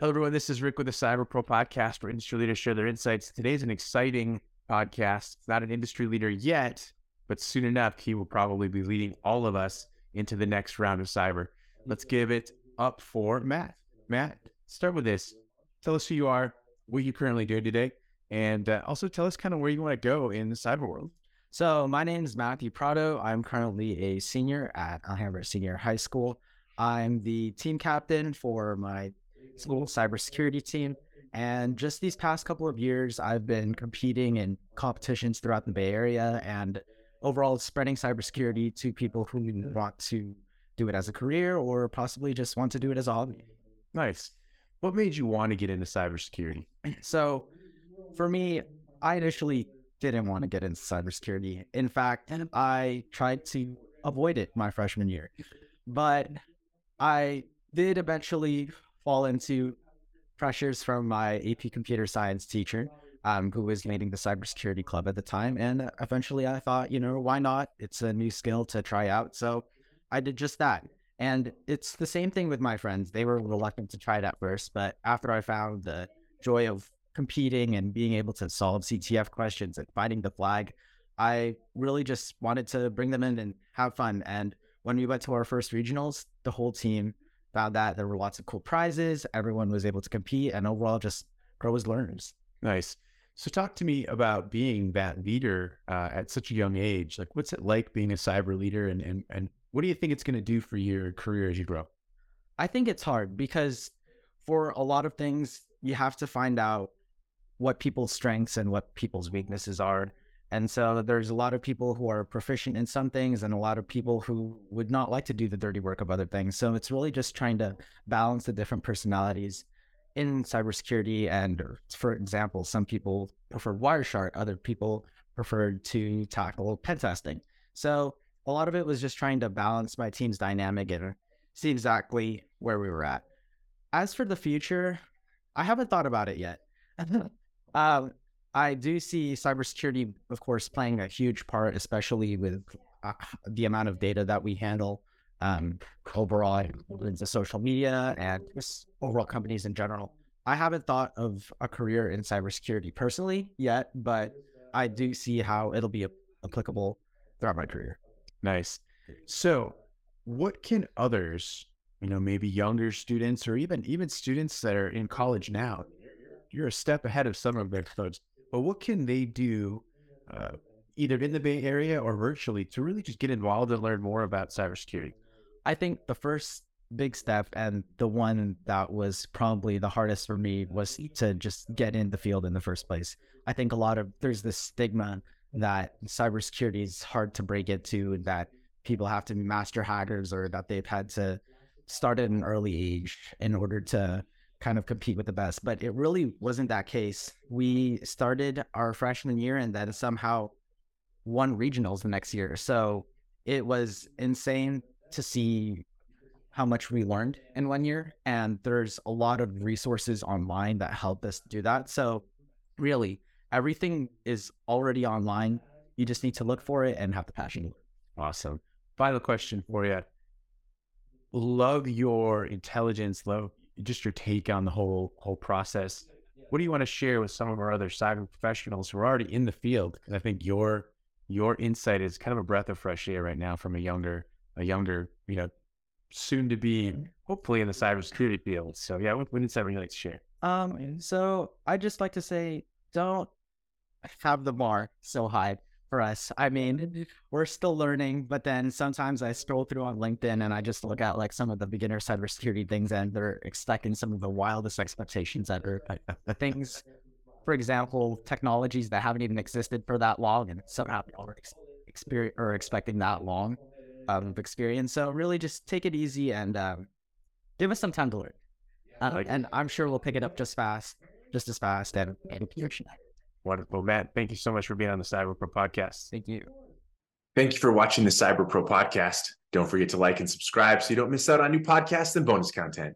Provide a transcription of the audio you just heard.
Hello, everyone. This is Rick with the Cyber Pro podcast where industry leaders share their insights. Today's an exciting podcast. Not an industry leader yet, but soon enough, he will probably be leading all of us into the next round of cyber. Let's give it up for Matt. Matt, start with this. Tell us who you are, what you currently do today, and uh, also tell us kind of where you want to go in the cyber world. So, my name is Matthew Prado. I'm currently a senior at Alhambra Senior High School. I'm the team captain for my school cybersecurity team. And just these past couple of years, I've been competing in competitions throughout the Bay Area and overall spreading cybersecurity to people who want to do it as a career or possibly just want to do it as a hobby. Nice. What made you want to get into cybersecurity? So, for me, I initially didn't want to get into cybersecurity. In fact, I tried to avoid it my freshman year, but I did eventually fall into pressures from my AP computer science teacher, um, who was leading the cybersecurity club at the time. And eventually I thought, you know, why not? It's a new skill to try out. So I did just that. And it's the same thing with my friends. They were reluctant to try it at first, but after I found the joy of competing and being able to solve CTF questions and finding the flag, I really just wanted to bring them in and have fun. And when we went to our first regionals, the whole team found that there were lots of cool prizes. Everyone was able to compete and overall just grow as learners. Nice. So, talk to me about being that leader uh, at such a young age. Like, what's it like being a cyber leader, and and and what do you think it's going to do for your career as you grow? I think it's hard because for a lot of things, you have to find out what people's strengths and what people's weaknesses are. And so there's a lot of people who are proficient in some things and a lot of people who would not like to do the dirty work of other things. So it's really just trying to balance the different personalities in cybersecurity. And for example, some people prefer Wireshark, other people preferred to tackle pen testing. So a lot of it was just trying to balance my team's dynamic and see exactly where we were at. As for the future, I haven't thought about it yet. um, I do see cybersecurity, of course, playing a huge part, especially with uh, the amount of data that we handle um, overall into social media and just overall companies in general. I haven't thought of a career in cybersecurity personally yet, but I do see how it'll be applicable throughout my career. Nice. So, what can others, you know, maybe younger students or even even students that are in college now, you're a step ahead of some of their folks but what can they do, uh, either in the Bay Area or virtually, to really just get involved and learn more about cybersecurity? I think the first big step and the one that was probably the hardest for me was to just get in the field in the first place. I think a lot of there's this stigma that cybersecurity is hard to break into, and that people have to be master hackers or that they've had to start at an early age in order to kind of compete with the best. But it really wasn't that case. We started our freshman year and then somehow won regionals the next year. So it was insane to see how much we learned in one year. And there's a lot of resources online that help us do that. So really, everything is already online. You just need to look for it and have the passion. Awesome. Final question for you. Love your intelligence, love just your take on the whole whole process. What do you want to share with some of our other cyber professionals who are already in the field? And I think your your insight is kind of a breath of fresh air right now from a younger a younger you know soon to be hopefully in the cybersecurity field. So yeah, what, what insight would you like to share? Um, so I just like to say, don't have the bar so high for us. I mean, we're still learning, but then sometimes I scroll through on LinkedIn and I just look at like some of the beginner cybersecurity things and they're expecting some of the wildest expectations that are things, for example, technologies that haven't even existed for that long and somehow are experience or expecting that long um, of experience. So really just take it easy and um, give us some time to learn. Uh, and I'm sure we'll pick it up just fast, just as fast and, and Wonderful. Matt, thank you so much for being on the Cyber Pro podcast. Thank you. Thank you for watching the Cyber Pro podcast. Don't forget to like and subscribe so you don't miss out on new podcasts and bonus content.